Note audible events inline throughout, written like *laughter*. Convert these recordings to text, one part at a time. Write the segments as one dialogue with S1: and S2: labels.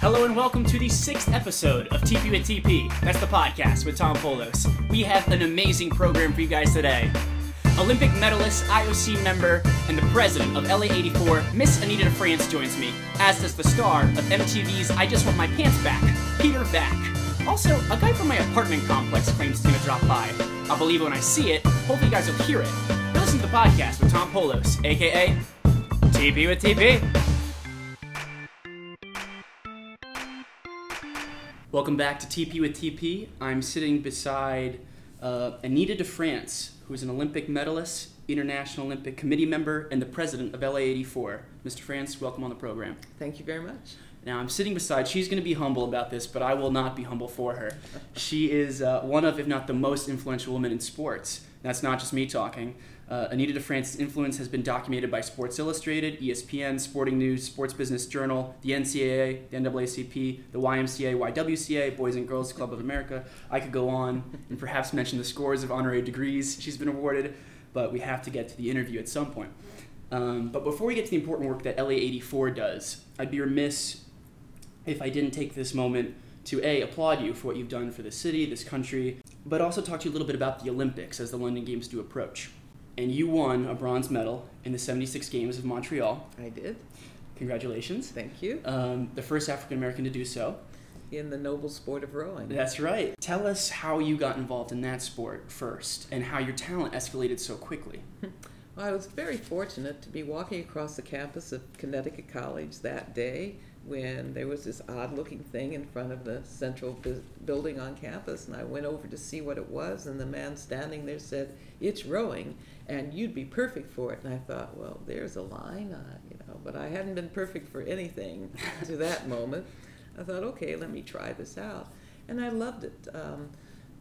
S1: Hello and welcome to the sixth episode of TP with TP. That's the podcast with Tom Polos. We have an amazing program for you guys today. Olympic medalist, IOC member, and the president of LA84, Miss Anita DeFrantz joins me, as does the star of MTV's I Just Want My Pants Back, Peter Vack. Also, a guy from my apartment complex claims he's gonna drop by. I'll believe it when I see it. Hopefully, you guys will hear it. You're to the podcast with Tom Polos, aka TP with TP. Welcome back to TP with TP. I'm sitting beside uh, Anita DeFrantz, who is an Olympic medalist, International Olympic Committee member, and the president of LA84. Mr. France, welcome on the program.
S2: Thank you very much.
S1: Now, I'm sitting beside, she's going to be humble about this, but I will not be humble for her. *laughs* She is uh, one of, if not the most influential woman in sports. That's not just me talking. Uh, Anita DeFrantz's influence has been documented by Sports Illustrated, ESPN, Sporting News, Sports Business Journal, the NCAA, the NAACP, the YMCA, YWCA, Boys and Girls Club of America. I could go on and perhaps mention the scores of honorary degrees she's been awarded, but we have to get to the interview at some point. Um, but before we get to the important work that LA84 does, I'd be remiss if I didn't take this moment to A, applaud you for what you've done for the city, this country, but also talk to you a little bit about the Olympics as the London Games do approach. And you won a bronze medal in the 76 Games of Montreal.
S2: I did.
S1: Congratulations.
S2: Thank you.
S1: Um, the first African American to do so.
S2: In the noble sport of rowing.
S1: That's right. Tell us how you got involved in that sport first and how your talent escalated so quickly. *laughs*
S2: Well, I was very fortunate to be walking across the campus of Connecticut College that day when there was this odd looking thing in front of the central bu- building on campus. And I went over to see what it was, and the man standing there said, It's rowing, and you'd be perfect for it. And I thought, Well, there's a line, you know, but I hadn't been perfect for anything to *laughs* that moment. I thought, okay, let me try this out. And I loved it. Um,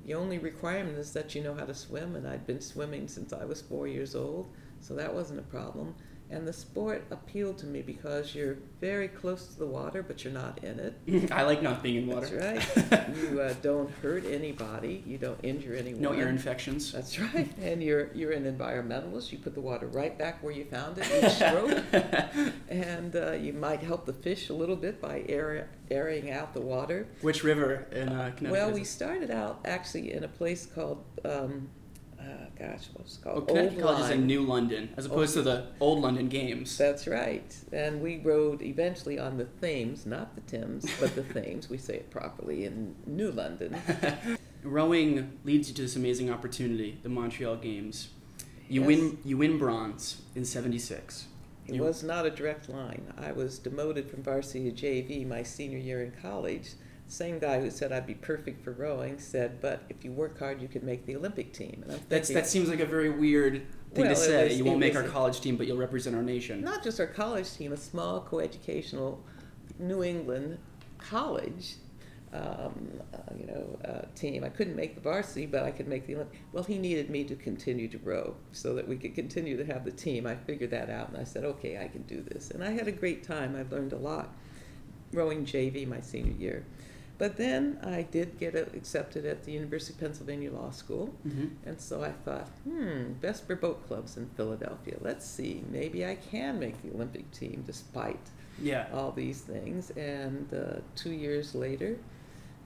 S2: the only requirement is that you know how to swim, and I'd been swimming since I was four years old, so that wasn't a problem. And the sport appealed to me because you're very close to the water, but you're not in it. *laughs*
S1: I like not being in water.
S2: That's right. *laughs* you uh, don't hurt anybody. You don't injure anyone.
S1: no ear infections.
S2: That's right. *laughs* And you're you're an environmentalist. You put the water right back where you found it each stroke, and uh, you might help the fish a little bit by air, airing out the water.
S1: Which river in uh, Connecticut?
S2: Well, we started out actually in a place called, um, uh, gosh, what was it
S1: Oh,
S2: called?
S1: Connecticut College is in New London, as opposed to the old London Games.
S2: That's right. And we rode eventually on the Thames, not the Thames, but the *laughs* Thames. We say it properly in New London. *laughs*
S1: Rowing leads you to this amazing opportunity, the Montreal Games. You
S2: Yes.
S1: win. You win bronze in '76.
S2: It
S1: You-
S2: was not a direct line. I was demoted from varsity to JV my senior year in college. Same guy who said I'd be perfect for rowing said, "But if you work hard, you could make the Olympic team." And I'm
S1: That's
S2: thinking,
S1: that seems like a very weird thing
S2: Well,
S1: to say.
S2: was-
S1: you won't make
S2: was
S1: our college team, but you'll represent our nation.
S2: not just our college team, a small coeducational New England college, um, uh, you know, uh, team. I couldn't make the varsity, but I could make the Olympic. Well, he needed me to continue to row so that we could continue to have the team. I figured that out, and I said, okay, I can do this. And I had a great time. I've learned a lot rowing JV my senior year. But then I did get accepted at the University of Pennsylvania Law School.
S1: hmm
S2: And so I thought, hmm, Vesper Boat Club's in Philadelphia. Let's see, maybe I can make the Olympic team despite
S1: Yeah.
S2: all these things. And uh, two years later,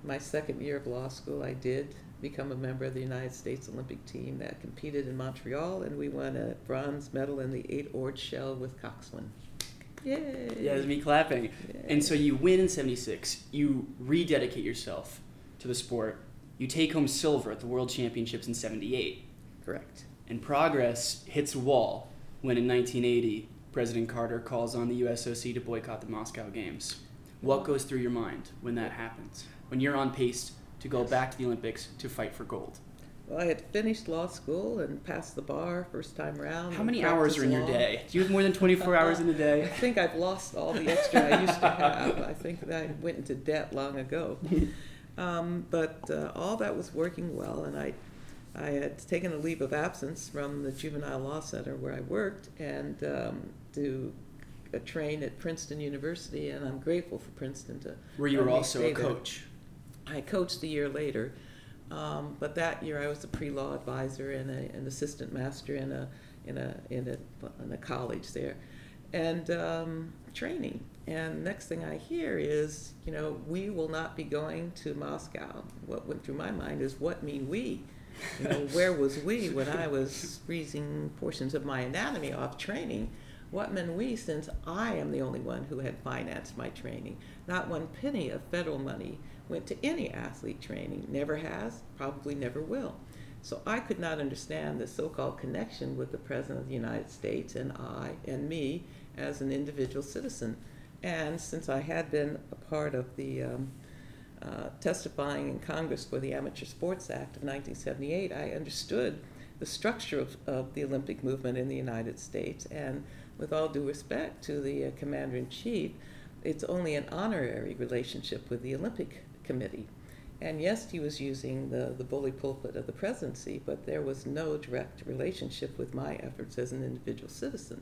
S2: my second year of law school, I did become a member of the United States Olympic team that competed in Montreal, and we won a bronze medal in the eight oared shell with coxswain. Yay!
S1: Yeah, it's me clapping.
S2: Yay.
S1: And so you win in '76. You rededicate yourself to the sport. You take home silver at the World Championships in '78.
S2: Correct.
S1: And progress hits a wall when in 1980 President Carter calls on the USOC to boycott the Moscow Games. What goes through your mind when that happens? When you're on pace to go back to the Olympics to fight for gold?
S2: Well, I had finished law school and passed the bar first time around.
S1: How many hours are in your day? Do you have more than 24 hours in a day? *laughs*
S2: I think I've lost all the extra I used to have. I think that I went into debt long ago. *laughs* Um, but uh, all that was working well, and I, I had taken a leave of absence from the Juvenile Law Center where I worked and um, to uh, train at Princeton University, and I'm grateful for Princeton to.
S1: Where you were also a
S2: there.
S1: coach.
S2: I coached a year later, um, but that year I was a pre-law advisor and a, an assistant master in a in a in a in a college there, and um, training. And next thing I hear is, you know, we will not be going to Moscow. What went through my mind is, what mean we? You know, *laughs* where was we when I was freezing portions of my anatomy off training? What meant we since I am the only one who had financed my training? Not one penny of federal money went to any athlete training. Never has, probably never will. So I could not understand the so called connection with the President of the United States and I and me as an individual citizen. And since I had been a part of the um, uh, testifying in Congress for the Amateur Sports Act of 1978, I understood the structure of, of the Olympic movement in the United States. And with all due respect to the uh, Commander in Chief, it's only an honorary relationship with the Olympic Committee. And yes, he was using the, the bully pulpit of the presidency, but there was no direct relationship with my efforts as an individual citizen.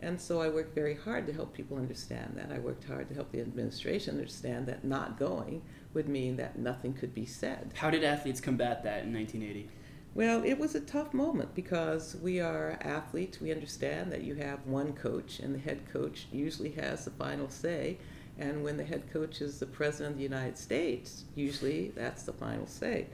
S2: And so I worked very hard to help people understand that. I worked hard to help the administration understand that not going would mean that nothing could be said.
S1: How did athletes combat that in 1980?
S2: Well, it was a tough moment because we are athletes. We understand that you have one coach, and the head coach usually has the final say. And when the head coach is the President of the United States, usually that's the final say.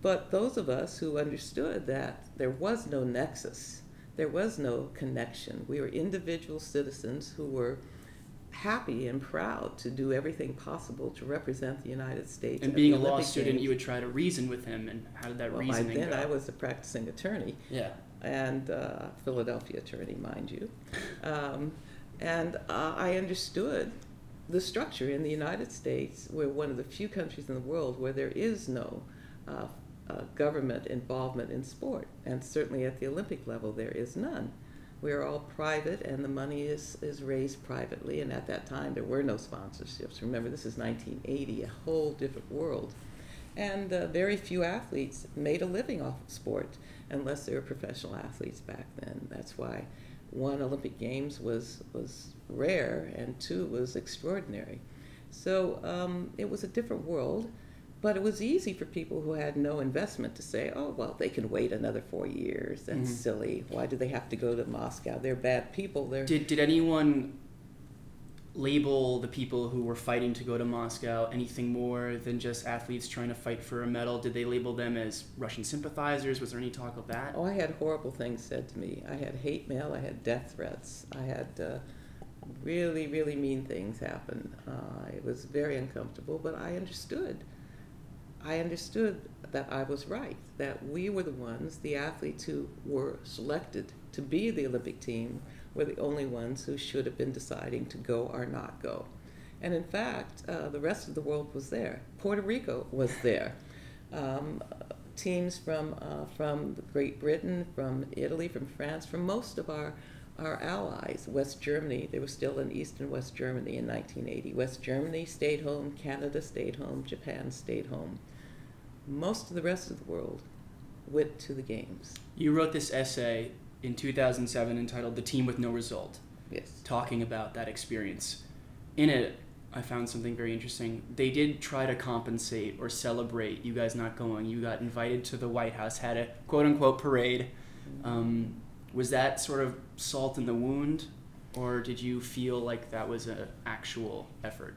S2: But those of us who understood that there was no nexus, there was no connection, we were individual citizens who were happy and proud to do everything possible to represent the United States.
S1: And being a law student, Games. you would try to reason with him, and how did that
S2: well,
S1: reasoning
S2: by then
S1: go?
S2: I was a practicing attorney.
S1: Yeah.
S2: And uh, Philadelphia attorney, mind you. *laughs* Um, and uh, I understood the structure in the United States. We're one of the few countries in the world where there is no uh, uh, government involvement in sport, and certainly at the Olympic level, there is none. We are all private, and the money is, is raised privately. And at that time, there were no sponsorships. Remember, this is 1980, a whole different world. And uh, very few athletes made a living off of sport, unless they were professional athletes back then. That's why one Olympic Games was was rare, and two was extraordinary. So um, it was a different world, but it was easy for people who had no investment to say, "Oh, well, they can wait another four years. That's mm-hmm. silly. Why do they have to go to Moscow? They're bad people." They're
S1: did did anyone label the people who were fighting to go to Moscow anything more than just athletes trying to fight for a medal? Did they label them as Russian sympathizers? Was there any talk of that?
S2: Oh, I had horrible things said to me. I had hate mail. I had death threats. I had uh, really, really mean things happen. Uh, it was very uncomfortable, but I understood. I understood that I was right, that we were the ones, the athletes who were selected to be the Olympic team, were the only ones who should have been deciding to go or not go. And in fact, uh, the rest of the world was there. Puerto Rico was there. Um, teams from, uh, from Great Britain, from Italy, from France, from most of our, our allies. West Germany, they were still in East and West Germany in 1980. West Germany stayed home, Canada stayed home, Japan stayed home. Most of the rest of the world went to the games.
S1: You wrote this essay in 2007 entitled The Team with No Result.
S2: Yes.
S1: Talking about that experience. In it, I found something very interesting. They did try to compensate or celebrate you guys not going. You got invited to the White House, had a quote unquote parade. Um, was that sort of salt in the wound, or did you feel like that was an actual effort?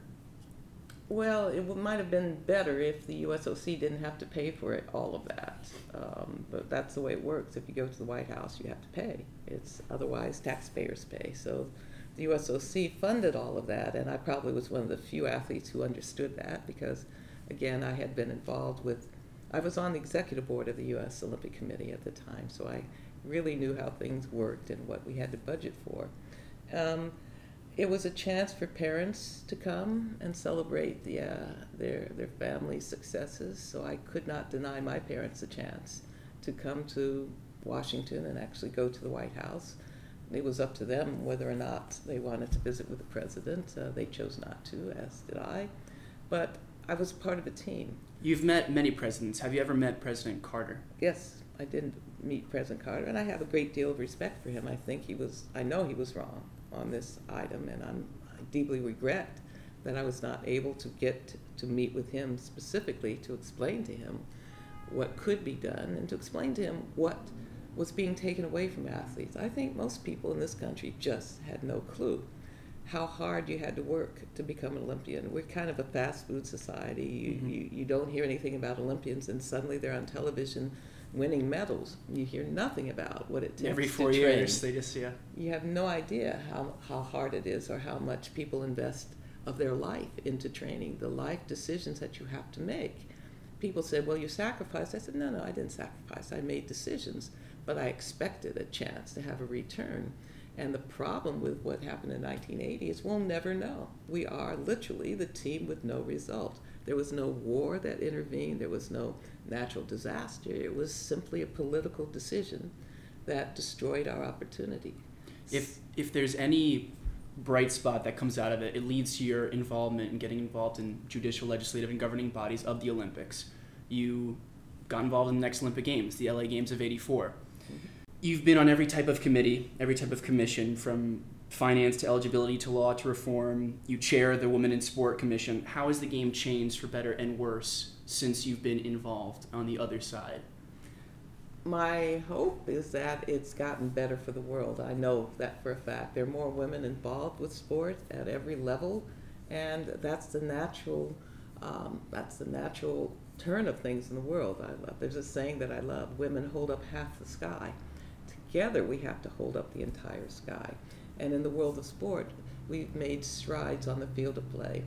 S2: Well, it might have been better if the USOC didn't have to pay for it, all of that. Um, but that's the way it works. If you go to the White House, you have to pay. It's otherwise taxpayers pay. So the USOC funded all of that, and I probably was one of the few athletes who understood that because, again, I had been involved with. I was on the executive board of the U.S. Olympic Committee at the time, so I really knew how things worked and what we had to budget for. Um, it was a chance for parents to come and celebrate the, uh, their, their family's successes. So I could not deny my parents a chance to come to Washington and actually go to the White House. It was up to them whether or not they wanted to visit with the president. Uh, they chose not to, as did I. But I was part of a team.
S1: You've met many presidents. Have you ever met President Carter?
S2: Yes, I did meet President Carter, and I have a great deal of respect for him. I think he was, I know he was wrong on this item, and I'm, I deeply regret that I was not able to get to meet with him specifically to explain to him what could be done and to explain to him what was being taken away from athletes. I think most people in this country just had no clue how hard you had to work to become an Olympian. We're kind of a fast food society. You, mm-hmm. you, you don't hear anything about Olympians, and suddenly they're on television winning medals. You hear nothing about what it takes. To.
S1: Every four years, they just yeah.
S2: You have no idea how, how hard it is or how much people invest of their life into training, the life decisions that you have to make. People said, "Well, you sacrificed." I said, "No, no, I didn't sacrifice. I made decisions, but I expected a chance to have a return." And the problem with what happened in 1980 is we'll never know. We are literally the team with no result. There was no war that intervened, there was no natural disaster. It was simply a political decision that destroyed our opportunity.
S1: If, if there's any bright spot that comes out of it, it leads to your involvement in getting involved in judicial, legislative, and governing bodies of the Olympics. You got involved in the next Olympic Games, the LA Games of 84 mm-hmm. you've been on every type of committee, every type of commission, from finance to eligibility to law to reform. You chair the Women in Sport Commission. How has the game changed for better and worse since you've been involved on the other side?
S2: My hope is that it's gotten better for the world. I know that for a fact. There are more women involved with sport at every level, and that's the natural. Um, that's the natural turn of things in the world. I love. There's a saying that I love: "Women hold up half the sky." together we have to hold up the entire sky. And in the world of sport, we've made strides on the field of play.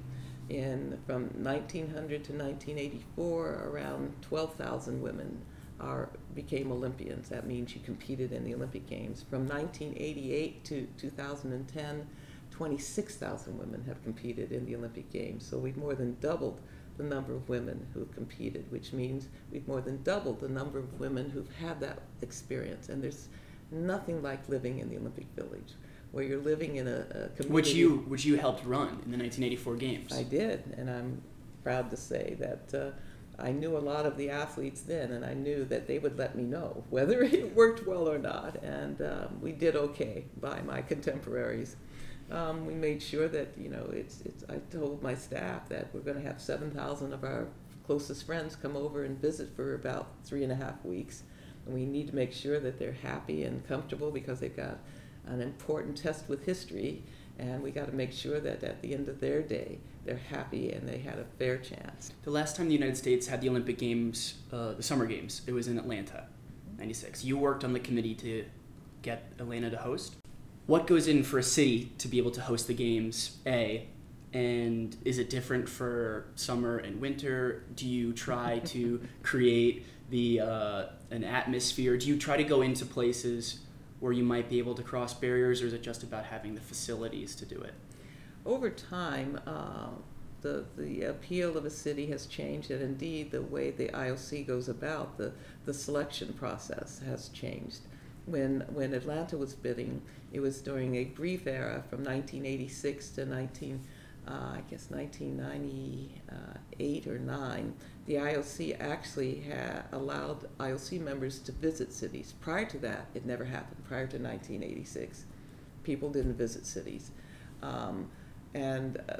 S2: In from 1900 to 1984, around 12,000 women are became Olympians. That means you competed in the Olympic Games. From 1988 to 2010, 26,000 women have competed in the Olympic Games. So we've more than doubled the number of women who've competed, which means we've more than doubled the number of women who've had that experience. And there's nothing like living in the Olympic Village, where you're living in a, a community.
S1: Which you which you helped run in the 1984 games.
S2: I did, and I'm proud to say that. Uh, I knew a lot of the athletes then, and I knew that they would let me know *laughs* whether it worked well or not. And um, we did okay by my contemporaries. Um, we made sure that you know it's, it's. I told my staff that we're going to have seven thousand of our closest friends come over and visit for about three and a half weeks and we need to make sure that they're happy and comfortable because they've got an important test with history. And we got to make sure that at the end of their day, they're happy and they had a fair chance.
S1: The last time the United States had the Olympic Games, uh, the Summer Games, it was in Atlanta, 96. You worked on the committee to get Atlanta to host. What goes in for a city to be able to host the games, A? And is it different for summer and winter? Do you try to *laughs* create the uh, an atmosphere? Do you try to go into places where you might be able to cross barriers, or is it just about having the facilities to do it?
S2: Over time, uh, the the appeal of a city has changed, and indeed the way the IOC goes about the the selection process has changed. When when Atlanta was bidding, it was during a brief era from 1986 to 19 uh, I guess 1998 or 9, the IOC actually had allowed IOC members to visit cities. Prior to that, it never happened. Prior to 1986, people didn't visit cities. Um, and uh,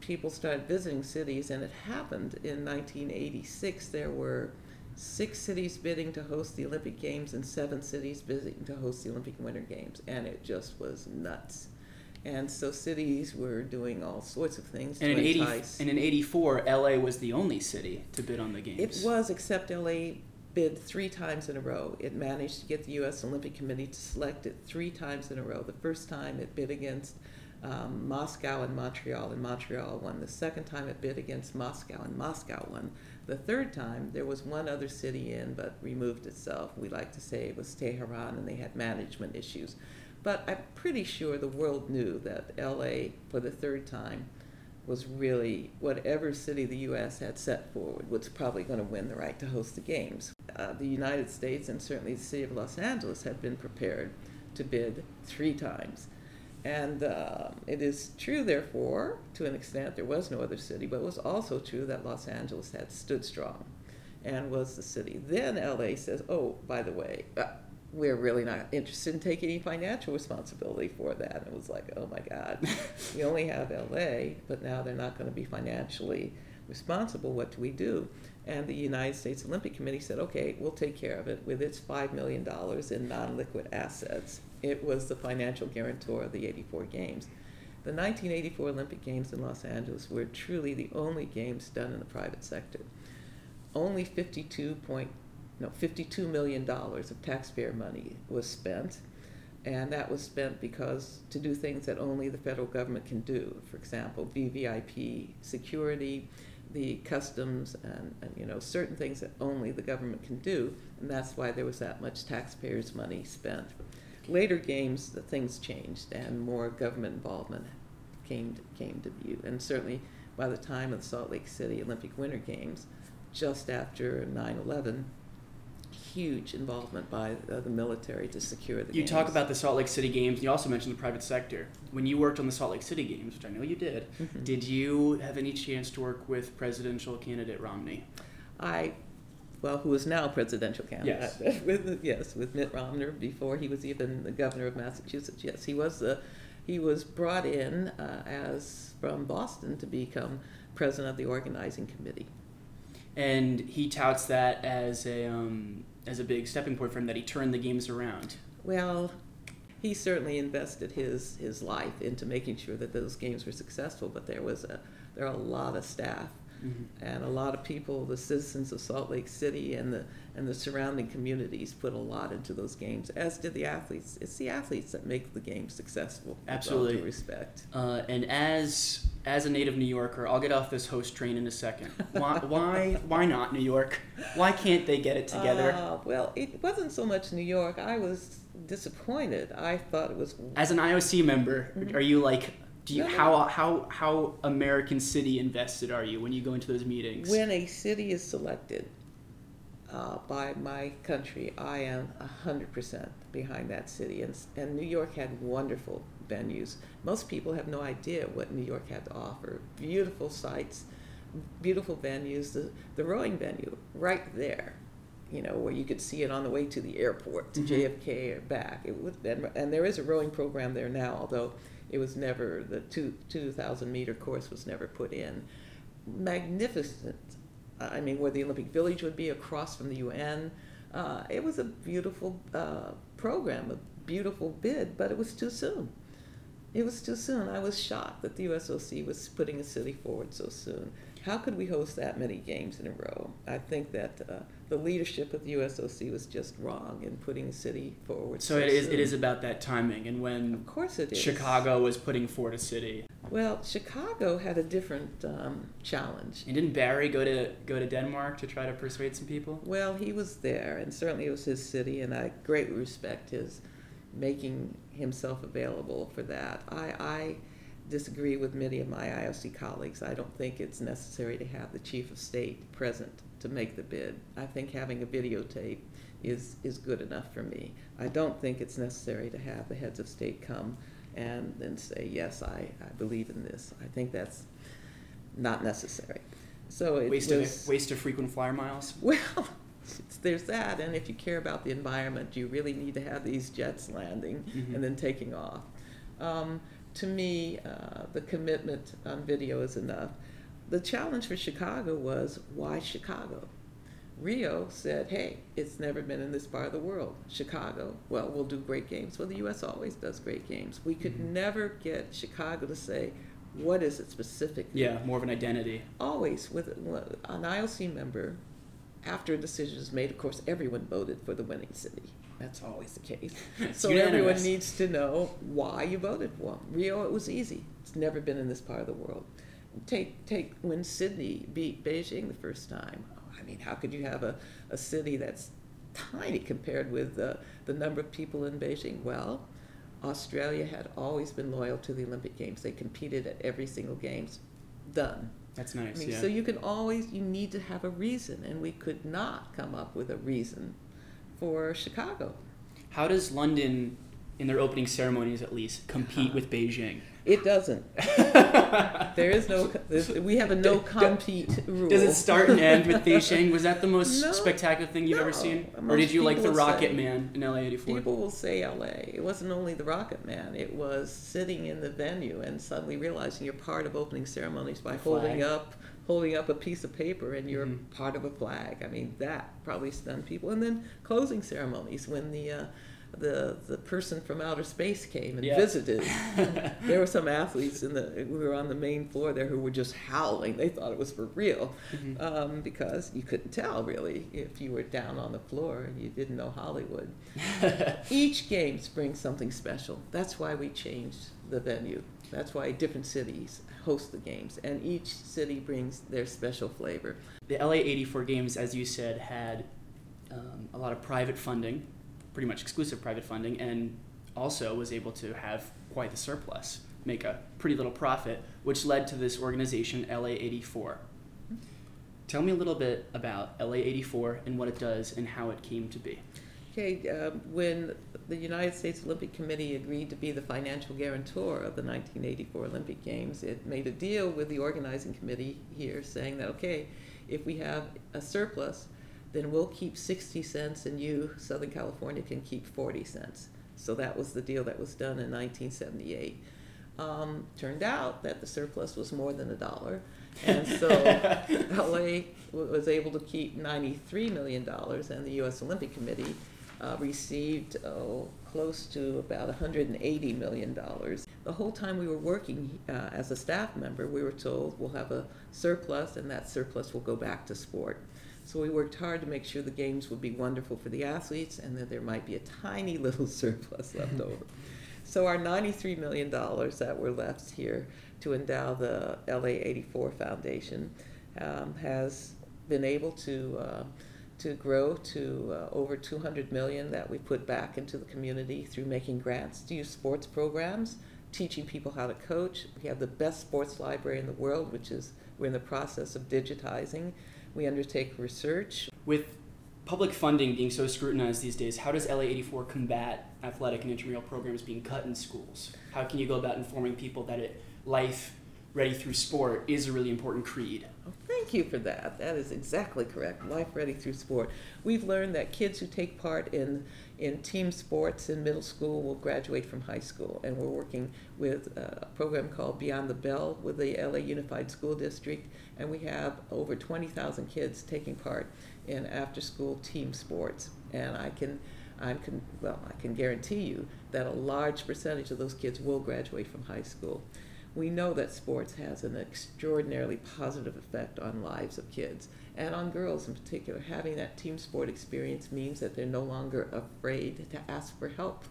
S2: people started visiting cities, and it happened in 1986. There were six cities bidding to host the Olympic Games and seven cities bidding to host the Olympic Winter Games, and it just was nuts. And so cities were doing all sorts of things
S1: and
S2: to
S1: in
S2: entice.
S1: 80, and in 84, LA was the only city to bid on the games.
S2: It was, except LA bid three times in a row. It managed to get the U.S. Olympic Committee to select it three times in a row. The first time it bid against um, Moscow and Montreal, and Montreal won. The second time it bid against Moscow, and Moscow won. The third time, there was one other city in, but removed itself. We like to say it was Tehran, and they had management issues. But I'm pretty sure the world knew that LA, for the third time, was really whatever city the U.S. had set forward was probably going to win the right to host the games. Uh, the United States and certainly the city of Los Angeles had been prepared to bid three times. And uh, it is true, therefore, to an extent, there was no other city, but it was also true that Los Angeles had stood strong and was the city. Then LA says, oh, by the way, uh, we're really not interested in taking any financial responsibility for that. It was like, oh my God, *laughs* we only have LA, but now they're not going to be financially responsible. What do we do? And the United States Olympic Committee said, okay, we'll take care of it with its $5 million in non liquid assets. It was the financial guarantor of the 84 Games. The 1984 Olympic Games in Los Angeles were truly the only games done in the private sector. Only 52 point, no, 52 million dollars of taxpayer money was spent, and that was spent because to do things that only the federal government can do. For example, VVIP security, the customs, and, and you know certain things that only the government can do, and that's why there was that much taxpayers' money spent. Later games, the things changed, and more government involvement came to, came to view, and certainly by the time of the Salt Lake City Olympic Winter Games, just after 9/11, huge involvement by uh, the military to secure the games.
S1: You
S2: games.
S1: talk about the Salt Lake City Games. And you also mentioned the private sector. When you worked on the Salt Lake City Games, which I know you did,
S2: Mhm.
S1: did you have any chance to work with presidential candidate Romney?
S2: I, well, who is now presidential candidate?
S1: Yes. *laughs*
S2: with yes, with Mitt Romney before he was even the governor of Massachusetts. Yes, he was the, he was brought in uh, as from Boston to become president of the organizing committee.
S1: And he touts that as a um, as a big stepping point for him that he turned the games around.
S2: Well, he certainly invested his his life into making sure that those games were successful. But there was a there are a lot of staff and a lot of people, the citizens of Salt Lake City and the and the surrounding communities, put a lot into those games. As did the athletes. It's the athletes that make the games successful. with all
S1: Absolutely.
S2: due respect.
S1: Uh, and as as a native New Yorker, I'll get off this host train in a second. *laughs* Why why why not New York? Why can't they get it together?
S2: Uh, well, it wasn't so much New York. I was disappointed. I thought it was
S1: As an IOC member, are you like? Do you how how how American City invested are you when you go into those meetings?
S2: When a city is selected uh, by my country, I am 100% behind that city. And, and New York had wonderful venues. Most people have no idea what New York had to offer. Beautiful sites, beautiful venues. The, the rowing venue, right there, you know, where you could see it on the way to the airport, to
S1: Mhm.
S2: JFK or back. It would, and, and there is a rowing program there now, although it was never, the two, 2,000 meter course was never put in magnificent. I mean, where the Olympic Village would be across from the UN. Uh, it was a beautiful uh, program, a beautiful bid, but it was too soon. It was too soon. I was shocked that the USOC was putting a city forward so soon. How could we host that many games in a row? I think that uh, the leadership of the USOC was just wrong in putting city forward.
S1: so it is
S2: soon.
S1: it is about that timing and when
S2: Of course it is.
S1: Chicago was putting forward a city.
S2: Well, Chicago had a different um, challenge.
S1: And didn't Barry go to go to Denmark to try to persuade some people?
S2: Well, he was there, and certainly it was his city, and I greatly respect his making himself available for that. I, I disagree with many of my IOC colleagues. I don't think it's necessary to have the chief of state present to make the bid. I think having a videotape is, is good enough for me. I don't think it's necessary to have the heads of state come and then say, yes, I, I believe in this. I think that's not necessary. So it
S1: Waste
S2: was,
S1: of waste of frequent flyer miles. *laughs*
S2: well, *laughs* there's that, and if you care about the environment, you really need to have these jets landing
S1: Mhm.
S2: and then taking off. Um, to me, uh, the commitment on video is enough. The challenge for Chicago was why Chicago? Rio said, hey, it's never been in this part of the world. Chicago, well, we'll do great games. Well, the U.S. always does great games. We could
S1: Mhm.
S2: never get Chicago to say, what is it specifically?
S1: Yeah, more of an identity.
S2: always with an IOC member, after a decision is made, of course, everyone voted for the winning city. That's always the case. *laughs* So everyone needs to know why you voted for 'em. Rio, it was easy. It's never been in this part of the world. Take take when Sydney beat Beijing the first time. I mean, how could you have a, a city that's tiny compared with the, the number of people in Beijing? Well, Australia had always been loyal to the Olympic Games. They competed at every single games. Done.
S1: That's
S2: I
S1: nice.
S2: mean,
S1: yeah.
S2: so you can always you need to have a reason, and we could not come up with a reason for Chicago.
S1: How does London, in their opening ceremonies at least, compete with Beijing?
S2: It doesn't. *laughs* There is no. We have a no compete rule.
S1: Does it start and end with Beijing? Was that the *laughs* most
S2: No,
S1: spectacular thing you've ever
S2: no.
S1: seen? Or did you like the Rocket
S2: say-
S1: Man in LA '84?
S2: People will say L.A. It wasn't only the Rocket Man. It was sitting in the venue and suddenly realizing you're part of opening ceremonies by holding up, holding up a piece of paper and you're
S1: Mhm.
S2: part of a flag. I mean, that probably stunned people. And then closing ceremonies when the uh, the the person from outer space came and
S1: Yeah.
S2: visited. *laughs* there were some athletes in the we were on the main floor there who were just howling. They thought it was for real
S1: Mhm.
S2: um, because you couldn't tell really if you were down on the floor and you didn't know Hollywood. *laughs* Each game brings something special. That's why we changed the venue. That's why different cities host the games, and each city brings their special flavor.
S1: The LA 84 games, as you said, had um, a lot of private funding, pretty much exclusive private funding, and also was able to have quite the surplus, make a pretty little profit, which led to this organization, LA 84. Tell me a little bit about LA 84 and what it does and how it came to be.
S2: Okay, um, when the United States Olympic Committee agreed to be the financial guarantor of the 1984 Olympic Games, it made a deal with the organizing committee here saying that, okay, if we have a surplus, then we'll keep 60 cents and you, Southern California, can keep 40 cents. So that was the deal that was done in 1978. Um, turned out that the surplus was more than a dollar, and so *laughs* LA was able to keep $93 million, and the U.S. Olympic Committee uh, received oh, close to about $180 million. The whole time we were working uh, as a staff member, we were told we'll have a surplus, and that surplus will go back to sport. So we worked hard to make sure the games would be wonderful for the athletes, and that there might be a tiny *laughs* little surplus left over. So our $93 million that were left here to endow the LA 84 Foundation um, has been able to uh, to grow to uh, over 200 million that we put back into the community through making grants to sports programs, teaching people how to coach. We have the best sports library in the world, which is we're in the process of digitizing. We undertake research.
S1: With public funding being so scrutinized these days, how does LA 84 combat athletic and intramural programs being cut in schools? How can you go about informing people that it, life ready through sport is a really important creed?
S2: Oh, thank you for that. That is exactly correct. Life ready through sport. We've learned that kids who take part in in team sports in middle school will graduate from high school, and we're working with uh, a program called Beyond the Bell with the LA Unified School District, and we have over 20,000 kids taking part in after-school team sports. And I can, I can, well, I can guarantee you that a large percentage of those kids will graduate from high school we know that sports has an extraordinarily positive effect on lives of kids and on girls in particular. Having that team sport experience means that they're no longer afraid to ask for help.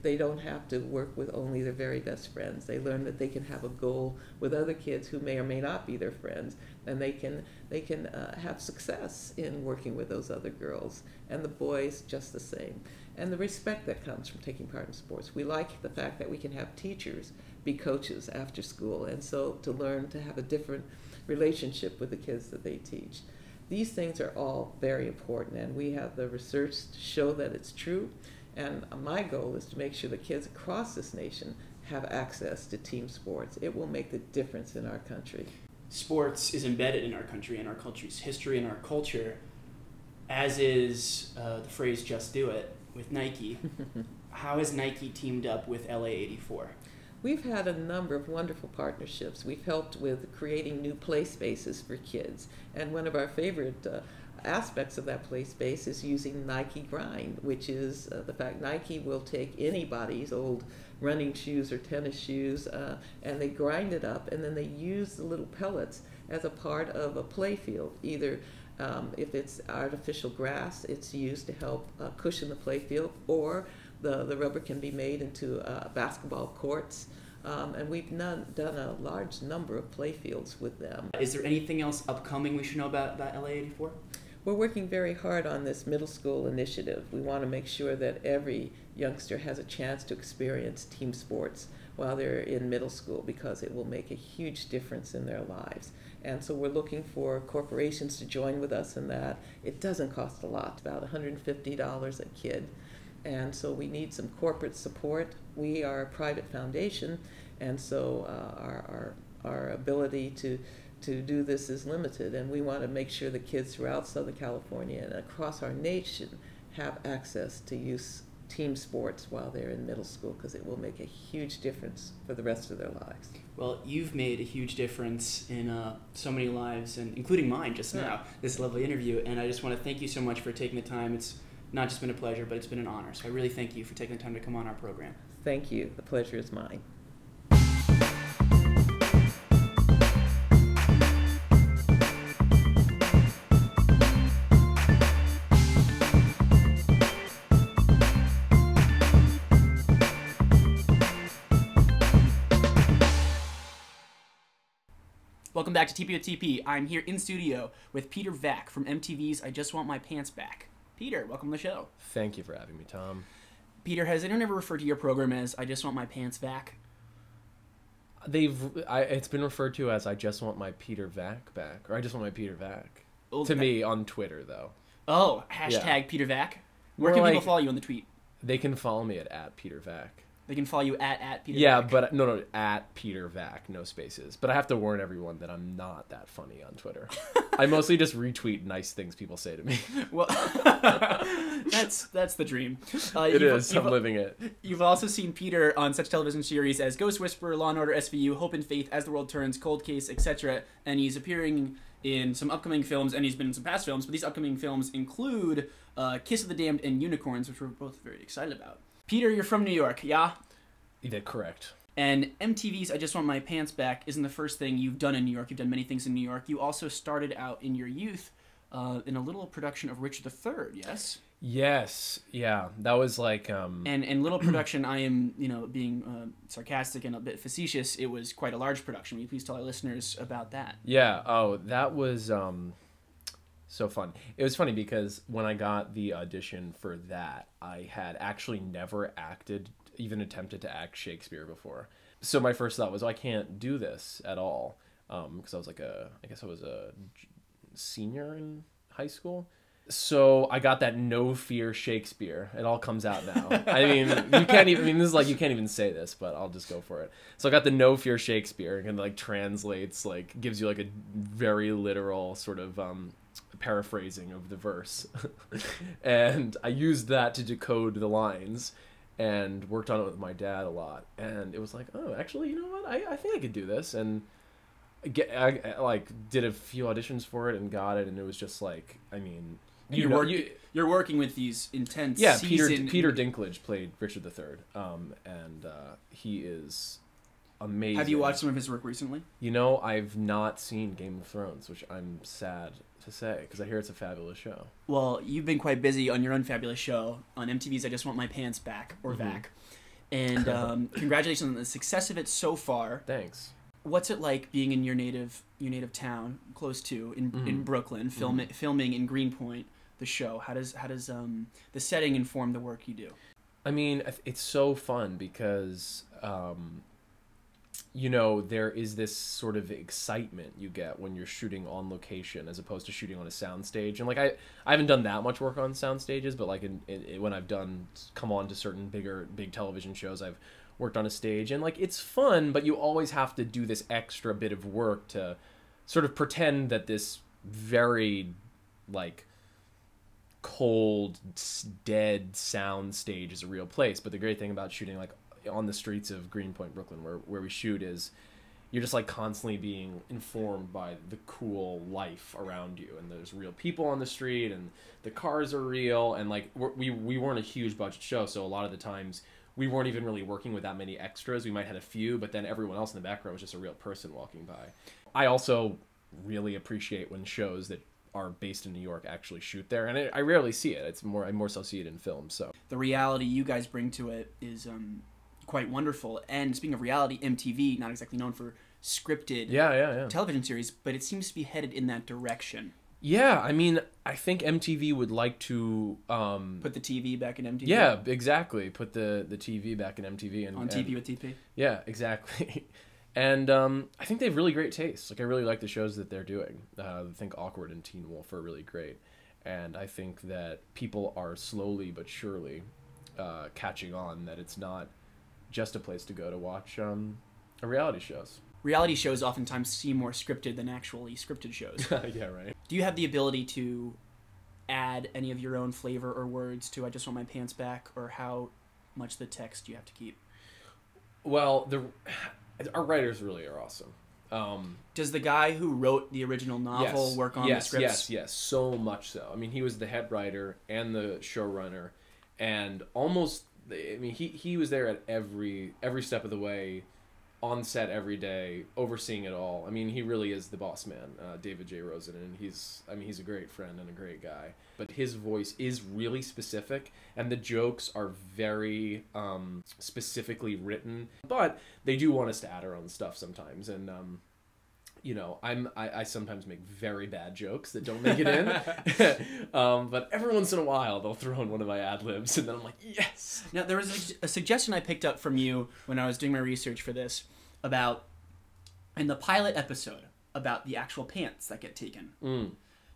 S2: They don't have to work with only their very best friends. They learn that they can have a goal with other kids who may or may not be their friends, and they can they can uh, have success in working with those other girls and the boys just the same. And the respect that comes from taking part in sports. We like the fact that we can have teachers be coaches after school, and so to learn to have a different relationship with the kids that they teach. These things are all very important, and we have the research to show that it's true. And my goal is to make sure that kids across this nation have access to team sports. It will make the difference in our country.
S1: Sports is embedded in our country and our country's history and our culture, as is uh, the phrase "just do it" with Nike. *laughs* How has Nike teamed up with LA 84?
S2: We've had a number of wonderful partnerships. We've helped with creating new play spaces for kids. And one of our favorite uh, aspects of that play space is using Nike Grind, which is uh, the fact Nike will take anybody's old running shoes or tennis shoes uh, and they grind it up and then they use the little pellets as a part of a play field. Either um, if it's artificial grass, it's used to help uh, cushion the play field, or the, the rubber can be made into uh, basketball courts. Um, and we've none, done a large number of play fields with them.
S1: Is there anything else upcoming we should know about, about LA 84?
S2: We're working very hard on this middle school initiative. We want to make sure that every youngster has a chance to experience team sports while they're in middle school because it will make a huge difference in their lives. And so we're looking for corporations to join with us in that. It doesn't cost a lot, about $150 a kid. And so we need some corporate support. We are a private foundation, and so uh, our, our, our ability to to do this is limited, and we want to make sure the kids throughout Southern California and across our nation have access to use team sports while they're in middle school because it will make a huge difference for the rest of their lives.
S1: Well, you've made a huge difference in uh, so many lives, and including mine just
S2: Yeah.
S1: now. This lovely interview, and I just want to thank you so much for taking the time. It's not just been a pleasure, but it's been an honor. So I really thank you for taking the time to come on our program.
S2: Thank you. The pleasure is mine.
S1: Welcome back to TP with TP. I'm here in studio with Peter Vack from MTV's I Just Want My Pants Back. Peter, welcome to the show.
S3: Thank you for having me, Tom.
S1: Peter, has anyone ever referred to your program as I Just Want My Pants Back?
S3: They've I, it's been referred to as I just want my Peter Vack back, or I just want my Peter
S1: Vack.
S3: To me on Twitter though,
S1: Oh, hashtag
S3: Yeah.
S1: Peter Vack. Where
S3: More
S1: can people follow you on the tweet?
S3: they can follow me at, at Peter Vack.
S1: They can follow you at, at Peter
S3: yeah,
S1: Vack.
S3: but no, no, at Peter Vack, no spaces. But I have to warn everyone that I'm not that funny on Twitter. I mostly just retweet nice things people say to me. *laughs*
S1: Well, *laughs* that's that's the dream. Uh,
S3: It
S1: you've-
S3: I'm living it.
S1: you've also seen Peter on such television series as Ghost Whisperer, Law and Order SVU, Hope and Faith, As the World Turns, Cold Case, etc. And he's appearing in some upcoming films, and he's been in some past films. But these upcoming films include uh, Kiss of the Damned and Unicorns, which we're both very excited about. Peter, you're from New York, yeah?
S3: Yeah, correct.
S1: And MTV's I Just Want My Pants Back isn't the first thing you've done in New York. You've done many things in New York. You also started out in your youth uh, in a little production of Richard III, yes?
S3: Yes, yeah, that was like um.
S1: And and little production, I am you know being uh, sarcastic and a bit facetious. It was quite a large production. Will you please tell our listeners about that?
S3: Yeah. Oh, that was um, so fun. It was funny because when I got the audition for that, I had actually never acted, even attempted to act Shakespeare before. So my first thought was, oh, I can't do this at all, because I was like a, I guess I was a senior in high school. So I got that no fear Shakespeare. It all comes out now. I *laughs* mean, you can't even. I mean, this is like you can't even say this, but I'll just go for it. So I got the no fear Shakespeare, and like translates, like gives you like a very literal sort of um, paraphrasing of the verse, *laughs* and I used that to decode the lines, and worked on it with my dad a lot. And it was like, oh, actually, you know what? I, I think I could do this, and get I, I, like did a few auditions for it and got it, and it was just like, I mean, you
S1: work-
S3: you,
S1: you're working with these intense.
S3: yeah, Peter Peter Dinklage played Richard III, um, and uh, he is amazing.
S1: Have you watched some of his work recently?
S3: You know, I've not seen Game of Thrones, which I'm sad to say because I hear it's a fabulous show.
S1: Well, you've been quite busy on your own fabulous show on MTV's I Just Want My Pants Back or
S3: Mm-hmm.
S1: Vack. And *laughs* um, congratulations on the success of it so far.
S3: Thanks.
S1: What's it like being in your native your native town, close to in, in
S3: Mhm.
S1: Brooklyn, film, filming in Greenpoint the show? How does how does um, the setting inform the work you do?
S3: I mean, it's so fun because, um, you know, there is this sort of excitement you get when you're shooting on location as opposed to shooting on a soundstage. And like, I, I haven't done that much work on sound stages, but like in, in, when I've done come on to certain bigger, big television shows, I've worked on a stage and like it's fun, but you always have to do this extra bit of work to sort of pretend that this very like cold, dead sound stage is a real place. But the great thing about shooting like on the streets of Greenpoint, Brooklyn, where where we shoot is you're just like constantly being informed by the cool life around you. And there's real people on the street and the cars are real. And like we we weren't a huge budget show. So a lot of the times we weren't even really working with that many extras. We might had a few but then everyone else in the background was just a real person walking by. I also really appreciate when shows that are based in new york actually shoot there. And I, I rarely see it. It's more i more so see it in film so.
S1: The reality you guys bring to it is um, quite wonderful. And speaking of reality, MTV not exactly known for scripted
S3: yeah yeah yeah
S1: television series, but it seems to be headed in that direction.
S3: yeah i mean i think mtv would like to um
S1: Put the TV back in MTV.
S3: Yeah, exactly. Put the the TV back in MTV and
S1: On
S3: and-
S1: with TP.
S3: Yeah, exactly. *laughs* And um, I think they have really great taste. Like I really like the shows that they're doing. Uh, I think Awkward and Teen Wolf are really great, and I think that people are slowly but surely uh, catching on that it's not just a place to go to watch um, a reality shows.
S1: Reality shows oftentimes seem more scripted than actually scripted shows. *laughs*
S3: yeah, right.
S1: Do you have the ability to add any of your own flavor or words to "I just want my pants back" or how much the text you have to keep?
S3: Well, the our writers really are awesome. Um,
S1: Does the guy who wrote the original novel
S3: yes,
S1: work on
S3: yes,
S1: the scripts?
S3: Yes, yes, so much so. I mean, he was the head writer and the showrunner, and almost. I mean, he he was there at every every step of the way, on set every day, overseeing it all. I mean, he really is the boss man, uh, David J. Rosen, and he's I mean he's a great friend and a great guy. But his voice is really specific, and the jokes are very um, specifically written. But they do want us to add our own stuff sometimes, and um, you know, I'm I, I sometimes make very bad jokes that don't make it in. *laughs* *laughs* um, but every once in a while, they'll throw in one of my ad libs, and then I'm like, yes.
S1: Now, there was a, a suggestion I picked up from you when I was doing my research for this about in the pilot episode about the actual pants that get taken.
S3: Mm,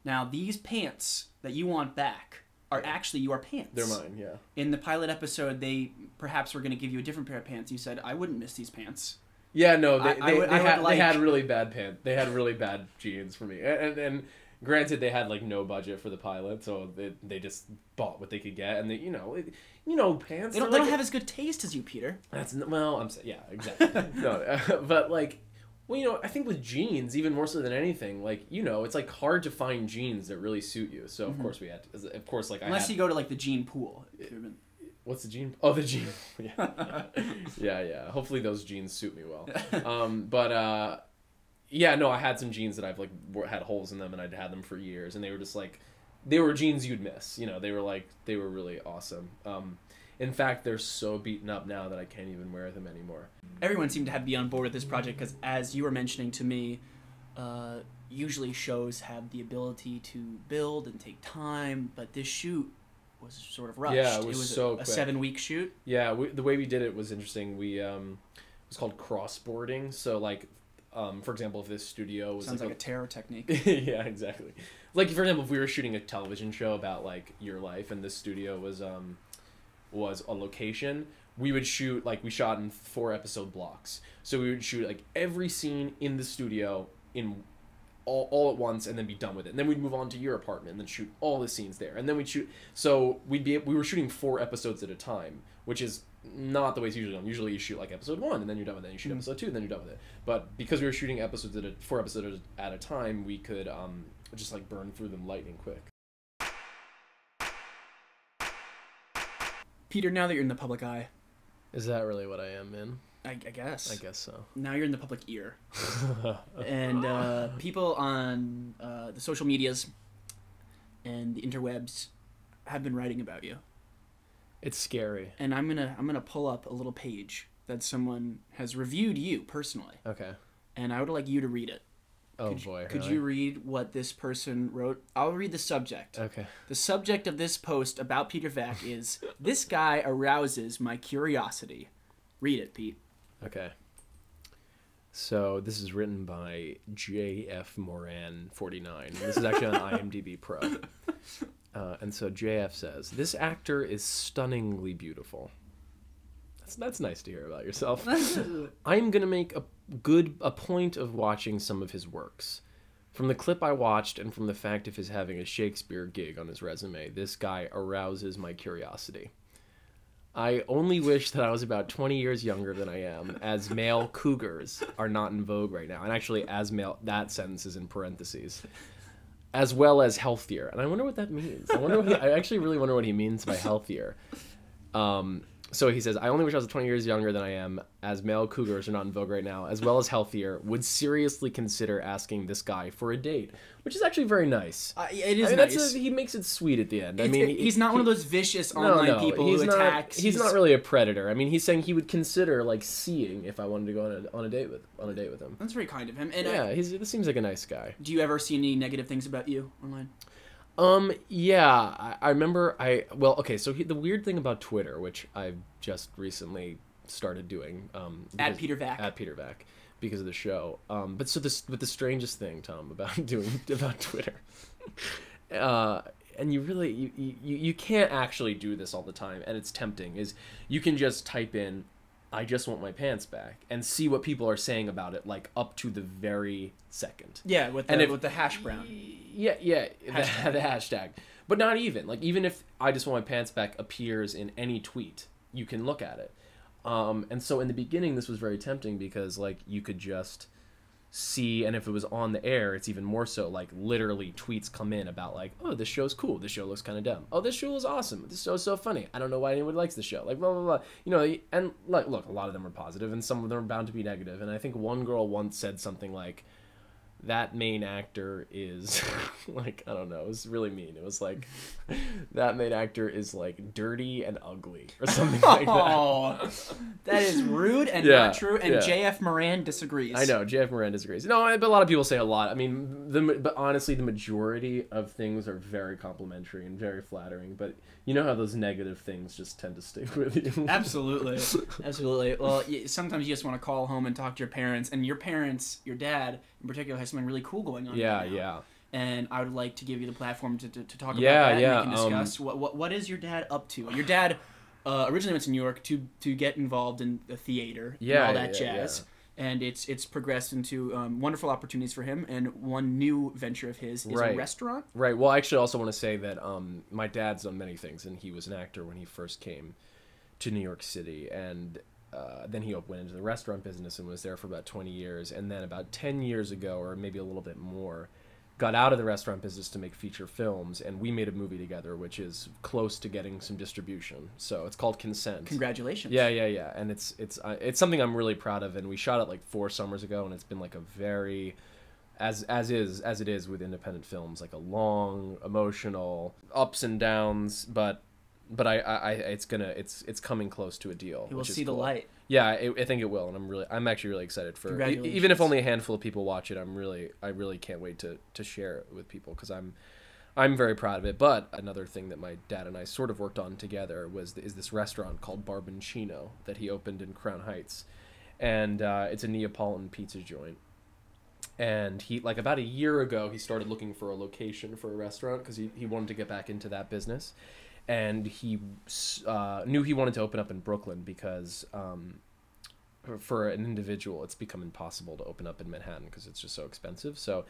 S1: Now, these pants that you want back are actually your pants.
S3: they're mine. Yeah.
S1: In the pilot episode, they perhaps were going to give you a different pair of pants. You said, "I wouldn't miss these pants."
S3: Yeah. No, they
S1: I-
S3: they,
S1: I would-
S3: they, had,
S1: like-
S3: they had really bad pants. They had really bad jeans for me, and, and and granted, they had like no budget for the pilot, so they, they just bought what they could get, and they you know it, you know pants.
S1: They don't,
S3: they're
S1: don't have as good taste as you, Peter.
S3: That's well, I'm saying yeah, exactly. *laughs* no, *laughs* but like, well, you know, I think with jeans, even more so than anything, like you know, it's like hard to find jeans that really suit you. So of mm-hmm. course we had, to, of course, like I
S1: Unless
S3: had,
S1: you go to like the jean pool. You've been-
S3: what's the jean? Oh, the jean. *laughs* *laughs* yeah, yeah, yeah. Hopefully those jeans suit me well. *laughs* Um, but uh, yeah, no, I had some jeans that I've like had holes in them, and I'd had them for years, and they were just like, they were jeans you'd miss. You know, they were like they were really awesome. Um, in fact, they're so beaten up now that I can't even wear them anymore.
S1: Everyone seemed to have be on board with this project because, as you were mentioning to me, uh, usually shows have the ability to build and take time, but this shoot was sort of rushed.
S3: Yeah, it was
S1: a-
S3: so
S1: a,
S3: quick.
S1: seven-week shoot.
S3: Yeah, we, the way we did it was interesting. We um, it was called crossboarding. So like, um, for example, if this studio was
S1: Sounds like
S3: like,
S1: a terror technique. *laughs*
S3: yeah, exactly. Like for example, if we were shooting a television show about like your life, and this studio was um, was a location, we would shoot like we shot in four episode blocks. So we would shoot like every scene in the studio in all, all at once and then be done with it. And then we'd move on to your apartment and then shoot all the scenes there. And then we'd shoot so we'd be we were shooting four episodes at a time, which is not the way it's usually done. Usually you shoot like episode one and then you're done with it. And You shoot
S1: Mhm.
S3: episode two and then you're done with it. But because we were shooting episodes at a four episodes at a time, we could um just like burn through them lightning quick.
S1: Peter, now that you're in the public eye,
S3: Is that really what I am in?
S1: I, I guess.
S3: I guess so.
S1: Now you're in the public ear. *laughs* and uh, people on uh, the social medias and the interwebs have been writing about you.
S3: it's scary.
S1: And I'm gonna I'm gonna pull up a little page that someone has reviewed you personally,
S3: Okay.
S1: and I would like you to read it.
S3: Oh
S1: could, you-
S3: boy.
S1: Could
S3: really?
S1: you read what this person wrote? I'll read the subject.
S3: Okay.
S1: The subject of this post about Peter Vack is This guy arouses my curiosity. Read it, Pete.
S3: Okay. So this is written by J.F. Moran, 49. This is actually on *laughs* IMDb Pro. Uh, and so JF says, This actor is stunningly beautiful. That's, that's nice to hear about yourself. *laughs* I'm going to make a good a point of watching some of his works. From the clip I watched and from the fact of his having a Shakespeare gig on his resume, this guy arouses my curiosity. I only wish that I was about 20 years younger than I am, as male cougars are not in vogue right now. And actually, as male, that sentence is in parentheses. As well as healthier. And I wonder what that means. I wonder what he, I actually really wonder what he means by healthier. Um, so he says, I only wish I was 20 years younger than I am, as male cougars are not in vogue right now, as well as healthier, would seriously consider asking this guy for a date, which is actually very nice.
S1: Uh, it is
S3: I mean,
S1: nice.
S3: that's a, he makes it sweet at the end. I mean,
S1: it-
S3: he-
S1: he's not one of those vicious
S3: no,
S1: online
S3: no,
S1: people
S3: he's
S1: who
S3: not,
S1: attacks.
S3: He's, not really a predator. I mean, he's saying he would consider like seeing if I wanted to go on a, on a date with on a date with him.
S1: That's very kind of him. And
S3: yeah, he's, this seems like a nice guy.
S1: do you ever see any negative things about you online?
S3: Um, yeah, I, I remember I well, okay, so he, the weird thing about Twitter, which I've just recently started doing, um,
S1: At Peter Vack.
S3: at Peter Vack because of the show. Um, but so this, but the strangest thing, Tom, about *laughs* doing about Twitter, *laughs* uh, and you really you, you you can't actually do this all the time, and it's tempting. Is you can just type in, "I just want my pants back," and see what people are saying about it, like up to the very second.
S1: Yeah, with the,
S3: And if-
S1: with the hash brown.
S3: Yeah, yeah, the,
S1: Hashtag. *laughs*
S3: the hashtag. but not even like even if I just want my pants back appears in any tweet, you can look at it. Um, and so in the beginning, this was very tempting because like you could just see, and if it was on the air, it's even more so. Like literally, tweets come in about like, oh, this show's cool. This show looks kind of dumb. Oh, this show is awesome. This show's so funny. I don't know why anyone likes the show. Like blah blah blah. You know, and like look, a lot of them are positive, and some of them are bound to be negative. And I think one girl once said something like that main actor is *laughs* like I don't know, it was really mean. It was like that main actor is like dirty and ugly or something *laughs* like that.
S1: Oh, that is rude and
S3: Yeah,
S1: not true. And
S3: yeah.
S1: JF Moran disagrees.
S3: I know JF Moran disagrees. No, but a lot of people say a lot. I mean, the but honestly, the majority of things are very complimentary and very flattering. But you know how those negative things just tend to stick with you. *laughs*
S1: Absolutely, absolutely. Well, sometimes you just want to call home and talk to your parents, and your parents, your dad in particular, has something really cool going on.
S3: yeah,
S1: right
S3: yeah.
S1: And I would like to give you the platform to, to, to talk
S3: Yeah,
S1: about that.
S3: yeah,
S1: And we can
S3: um,
S1: discuss what, what what is your dad up to. Your dad uh, originally went to New York to to get involved in the theater
S3: Yeah,
S1: and all that
S3: yeah,
S1: jazz. And it's it's progressed into um, wonderful opportunities for him. And one new venture of his is
S3: Right.
S1: a restaurant.
S3: Right. Well, I actually also want to say that um, my dad's done many things, and he was an actor when he first came to New York City, and uh, then he went into the restaurant business and was there for about 20 years, and then about 10 years ago, or maybe a little bit more, got out of the restaurant business to make feature films, and we made a movie together, which is close to getting some distribution. So it's called Consent.
S1: Congratulations.
S3: Yeah, yeah, yeah, and it's it's uh, it's something I'm really proud of, and we shot it like four summers ago, and it's been like a very, as as is as it is with independent films, like a long, emotional ups and downs, but but I, I, I it's gonna it's it's coming close to a deal.
S1: He will see the light.
S3: Yeah, I, I think it will, and I'm really I'm actually really excited for even if only a handful of people watch it. I'm really I really can't wait to to share it with people because I'm. I'm very proud of it, but another thing that my dad and I sort of worked on together was is this restaurant called Barboncino that he opened in Crown Heights, and uh, it's a Neapolitan pizza joint. And he like about a year ago he started looking for a location for a restaurant because he, he wanted to get back into that business, and he uh, knew he wanted to open up in Brooklyn because um, for- an individual it's become impossible to open up in Manhattan because it's just so expensive. So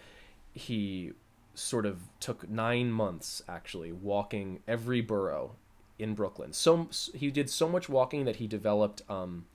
S3: he sort of took nine months actually walking every borough in Brooklyn. So he did so much walking that he developed um,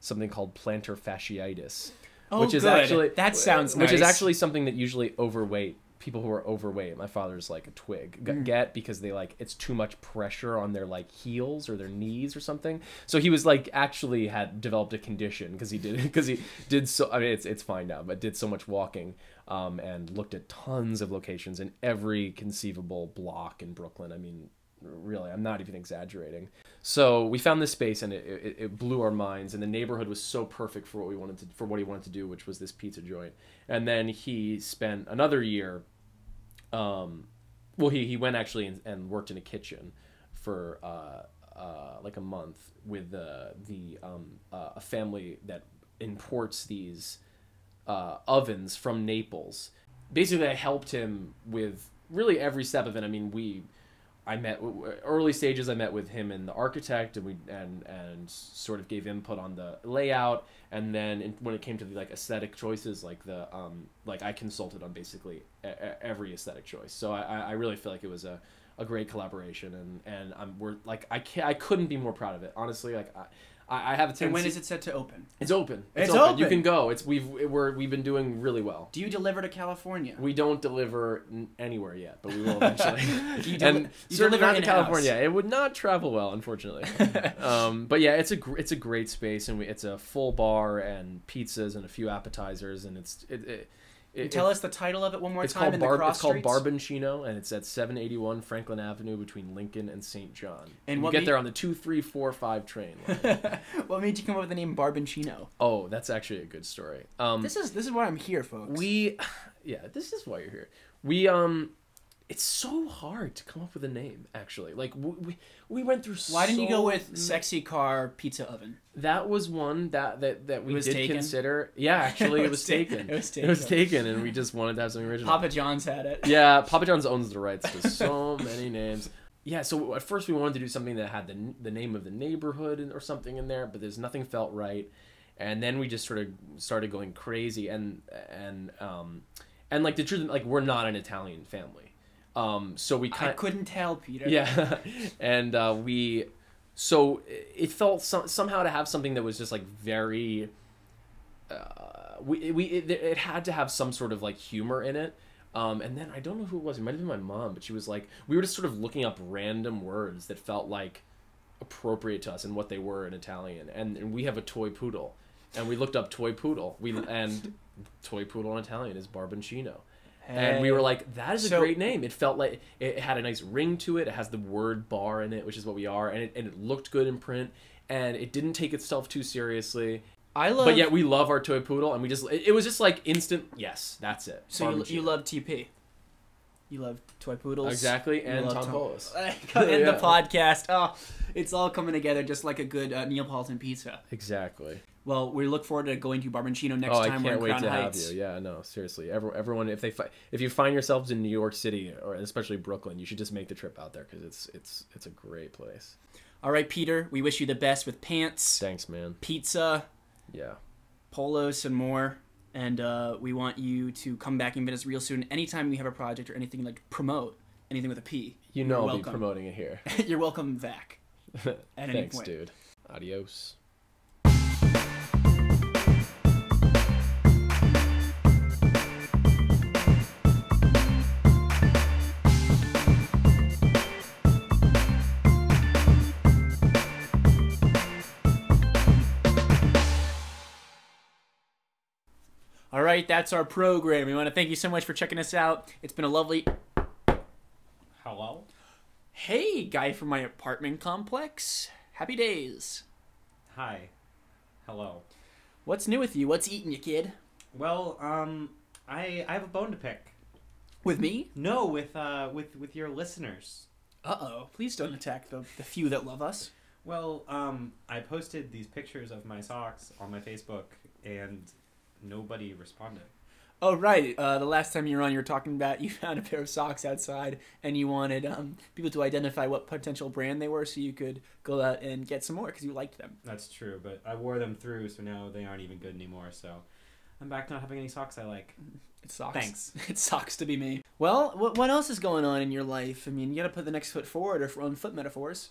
S3: something called plantar fasciitis,
S1: Oh,
S3: which is
S1: good.
S3: actually
S1: That sounds
S3: which is actually something that usually overweight people who are overweight. My father's like a twig g-
S1: Mm.
S3: get because they like it's too much pressure on their like heels or their knees or something. So he was like actually had developed a condition because he did *laughs* because he did so. I mean it's it's fine now, but did so much walking um, and looked at tons of locations in every conceivable block in Brooklyn. I mean, really, I'm not even exaggerating. So we found this space and it, it, it blew our minds, and the neighborhood was so perfect for what we wanted to for what he wanted to do, which was this pizza joint. And then he spent another year. Um, well, he, he went actually and, and worked in a kitchen for uh, uh, like a month with uh, the um, uh, a family that imports these uh, ovens from Naples. Basically, I helped him with really every step of it. I mean, we, I met early stages. I met with him and the architect, and we and and sort of gave input on the layout. And then in, when it came to the like aesthetic choices, like the um like I consulted on basically every aesthetic choice. So I I really feel like it was a a great collaboration, and and I'm we're like I can't I couldn't be more proud of it. Honestly, like I. I I have a tendency.
S1: And when is it set to open?
S3: It's open.
S1: It's open.
S3: You can go. It's we've we're we've been doing really well.
S1: Do you deliver to California?
S3: We don't deliver n- anywhere yet, but we will eventually. *laughs*
S1: You deli-
S3: and
S1: you
S3: certainly
S1: deliver
S3: not to. California. It would not travel well, unfortunately. *laughs* um, but yeah, it's a gr- it's a great space, and we, it's a full bar and pizzas and a few appetizers, and it's it. it, it
S1: tell us the title of it one more
S3: it's
S1: time
S3: called
S1: in the
S3: Barb.
S1: cross
S3: It's called? Barboncino, and it's at 781 Franklin Avenue between Lincoln and St. John.
S1: And
S3: you get
S1: made-
S3: there on the two, three, four, five train. line. *laughs*
S1: what made you come up with the name Barboncino?
S3: oh, that's actually a good story. Um,
S1: This is this is why I'm here, folks.
S3: We, *sighs* yeah, this is why you're here. We um, it's so hard to come up with a name. Actually, like we we, we went through.
S1: why didn't you go with sexy car pizza oven?
S3: That was one that that that we
S1: was
S3: did
S1: taken?
S3: consider. Yeah, *laughs* actually, it,
S1: It
S3: was,
S1: was ta-
S3: taken.
S1: it was
S3: It was
S1: taken.
S3: taken, and we just wanted to have something original.
S1: Papa John's had it.
S3: Yeah, *laughs* Papa John's owns the rights to so many names. Yeah, so at first we wanted to do something that had the the name of the neighborhood or something in there, but there's nothing felt right. And then we just sort of started going crazy, and and um, and like the truth, like we're not an Italian family. Um, so we
S1: I
S3: kind
S1: couldn't tell, Peter.
S3: yeah, *laughs* and uh, we so it felt some, somehow to have something that was just like very. Uh, we we it, it had to have some sort of like humor in it. Um, and then I don't know who it was. It might have been my mom, but she was like, we were just sort of looking up random words that felt like appropriate to us and what they were in Italian. And, and we have a toy poodle, and we looked up toy poodle. We and *laughs* toy poodle in Italian is barboncino. And we were like, that is a
S1: So-
S3: great name. It felt like it had a nice ring to it. It has the word bar in it, which is what we are, and it, and it looked good in print. And it didn't take itself too seriously.
S1: I love.
S3: But yet we love our toy poodle, and we just it, it was just like instant. Yes, that's it.
S1: So you, you love TP. You love toy poodles.
S3: exactly, and Tom
S1: Tom-
S3: Polis.
S1: and *laughs* *laughs*
S3: Yeah.
S1: the podcast. Oh, it's all coming together just like a good uh, Neapolitan pizza.
S3: Exactly.
S1: Well, we look forward to going to Barboncino next
S3: oh, I
S1: time we're
S3: can't wait
S1: Crown
S3: to
S1: Heights.
S3: have you. Yeah, no, seriously. Every, everyone, if they fi- if you find yourselves in New York City or especially Brooklyn, you should just make the trip out there because it's it's it's a great place.
S1: All right, Peter. We wish you the best with pants,
S3: Thanks, man.
S1: pizza,
S3: Yeah.
S1: polos, and more. And uh, we want you to come back and visit us real soon. Anytime we have a project or anything like promote anything with a P,
S3: You know I'll
S1: welcome.
S3: be promoting it here. *laughs*
S1: You're welcome back. *laughs* At any
S3: Thanks,
S1: point.
S3: dude. Adios.
S1: Right, that's our program. We want to thank you so much for checking us out. It's been a lovely.
S4: Hello?
S1: Hey, guy from my apartment complex. Happy days.
S4: Hi. Hello.
S1: What's new with you? What's eating you, kid?
S4: Well, um, I I have a bone to pick.
S1: With me?
S4: No, with uh with with your listeners.
S1: Uh oh. Please don't attack the, the few that love us.
S4: Well, um, I posted these pictures of my socks on my Facebook, and nobody responded.
S1: Oh, right. Uh, the last time you were on, you were talking about *laughs* you found a pair of socks outside and you wanted um, people to identify what potential brand they were so you could go out and get some more because you liked them.
S4: That's true, but I wore them through, so now they aren't even good anymore. So I'm back to not having any socks I like. *laughs*
S1: It sucks.
S4: Thanks. *laughs*
S1: It sucks to be me. Well, what, what else is going on in your life? I mean, you got to put the next foot forward or run foot metaphors.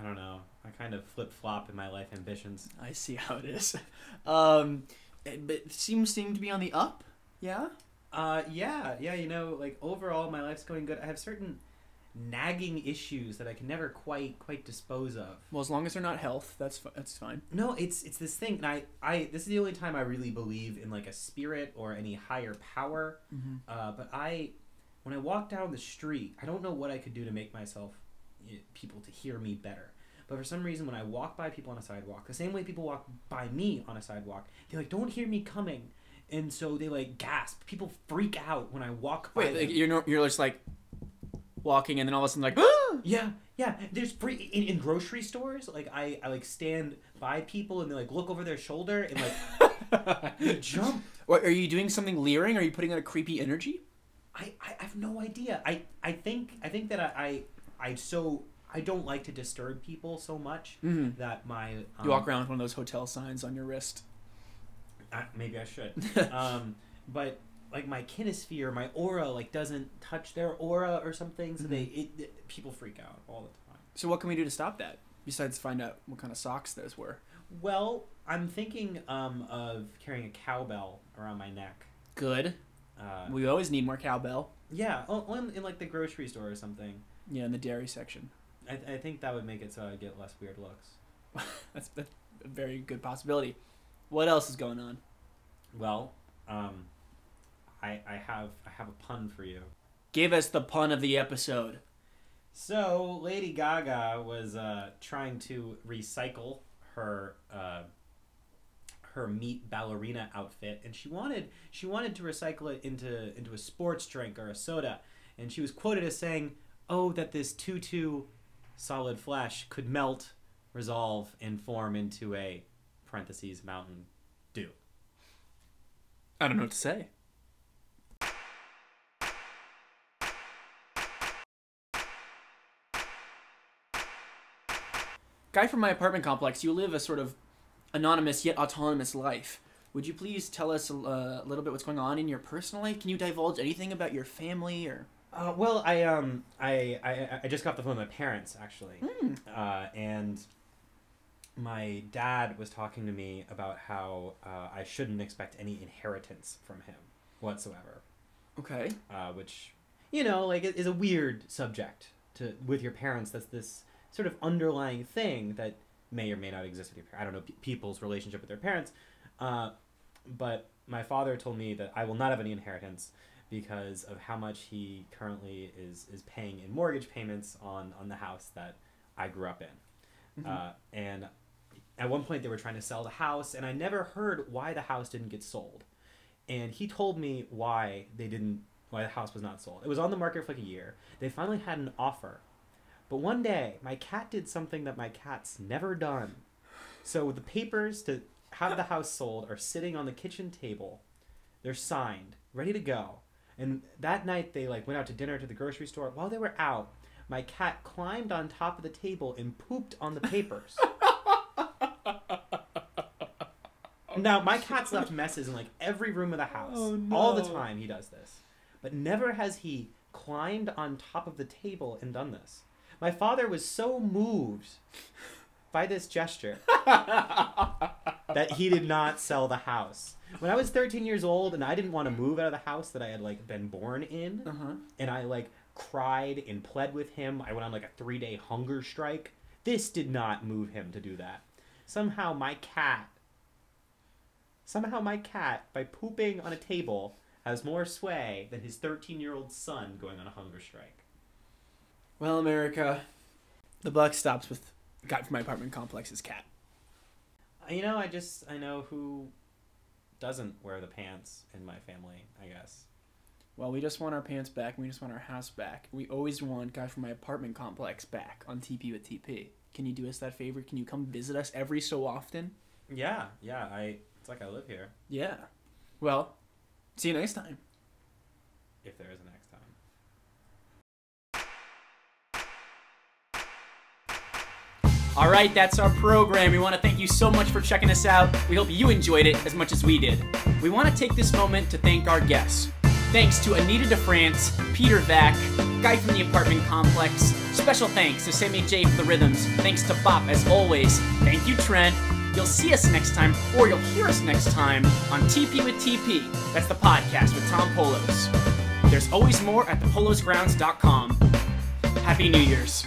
S4: I don't know. I kind of flip flop in my life ambitions.
S1: I see how it is. *laughs* Um, it- but seems seem to be on the up. Yeah.
S4: Uh, yeah, yeah. You know, like overall, my life's going good. I have certain nagging issues that I can never quite quite dispose of.
S1: Well, as long as they're not health, that's fi- that's fine.
S4: No, it's it's this thing, and I I this is the only time I really believe in like a spirit or any higher power.
S1: Mm-hmm.
S4: Uh, but I, when I walk down the street, I don't know what I could do to make myself people to hear me better. But for some reason, when I walk by people on a sidewalk, the same way people walk by me on a sidewalk, they like don't hear me coming, and so they like gasp. People freak out when I walk by.
S1: Wait, like, you're you're just like walking, and then all of a sudden like, *gasps*
S4: Yeah, yeah. There's free in, in grocery stores. Like I, I like stand by people and they like look over their shoulder and like *laughs* jump.
S1: What, are you doing something leering? Are you putting out a creepy energy?
S4: I, I have no idea. I, I think I think that I, I I so I don't like to disturb people so much
S1: Mm-hmm.
S4: that my um,
S1: You walk around with one of those hotel signs on your wrist.
S4: I, maybe I should. *laughs* um, but like my kinesphere, my aura like doesn't touch their aura or something, so they it, it- people freak out all the time.
S1: So what can we do to stop that? Besides find out what kind of socks those were.
S4: Well, I'm thinking um, of carrying a cowbell around my neck.
S1: Good.
S4: Uh,
S1: We always need more cowbell.
S4: yeah, in, in like the grocery store or something.
S1: Yeah, in the dairy section.
S4: I, th- I think that would make it so I get less weird looks. *laughs*
S1: That's, that's a very good possibility. What else is going on?
S4: Well, um, I I have I have a pun for you.
S1: Give us the pun of the episode.
S4: So Lady Gaga was uh, trying to recycle her uh, her meat ballerina outfit, and she wanted she wanted to recycle it into into a sports drink or a soda, and she was quoted as saying, "Oh, that this tutu solid flesh could melt, resolve, and form into a parentheses Mountain Dew."
S1: I don't know what to say. Guy from my apartment complex, you live a sort of anonymous yet autonomous life. Would you please tell us a uh, little bit what's going on in your personal life? Can you divulge anything about your family or
S4: Uh, well, I um I, I I just got off the phone with my parents actually,
S1: Hmm.
S4: uh, and my dad was talking to me about how uh, I shouldn't expect any inheritance from him whatsoever,
S1: Okay.
S4: uh, which you know like it is a weird subject to with your parents. That's this sort of underlying thing that may or may not exist with your parents. I don't know pe- people's relationship with their parents, uh, but my father told me that I will not have any inheritance because of how much he currently is is paying in mortgage payments on on the house that I grew up in. Uh, and at one point they were trying to sell the house and I never heard why the house didn't get sold. And he told me why they didn't why the house was not sold. It was on the market for like a year. They finally had an offer. But one day my cat did something that my cat's never done. So the papers to have the house sold are sitting on the kitchen table. They're signed, ready to go. And that night they like went out to dinner to the grocery store. While they were out, my cat climbed on top of the table and pooped on the papers. *laughs* now my cat's left messes in like every room of the house.
S1: Oh,
S4: All the time he does this. But never has he climbed on top of the table and done this. My father was so moved by this gesture *laughs* that he did not sell the house. When I was 13 years old and I didn't want to move out of the house that I had like been born in,
S1: Uh huh.
S4: and I like cried and pled with him. I went on like a three day hunger strike. This did not move him to do that. Somehow my cat, somehow my cat, by pooping on a table, has more sway than his 13 year old son going on a hunger strike.
S1: Well, America, the buck stops with guy from my apartment complex is cat.
S4: Uh, You know, I just I know who doesn't wear the pants in my family. I guess.
S1: Well, we just want our pants back we just want our house back. We always want guy from my apartment complex back on TP with TP. Can you do us that favor? Can you come visit us every so often?
S4: Yeah, yeah. I it's like I live here.
S1: Yeah. Well, see you next time.
S4: If there is a next time.
S1: All right, that's our program. We want to thank you so much for checking us out. We hope you enjoyed it as much as we did. We want to take this moment to thank our guests. Thanks to Anita DeFrantz, Peter Vack, Guy from the Apartment Complex. Special thanks to Sammy J for the rhythms. Thanks to Bop as always. Thank you, Trent. You'll see us next time, or you'll hear us next time on TP with TP. That's the podcast with Tom Polos. There's always more at thepolosgrounds.com. Happy New Year's.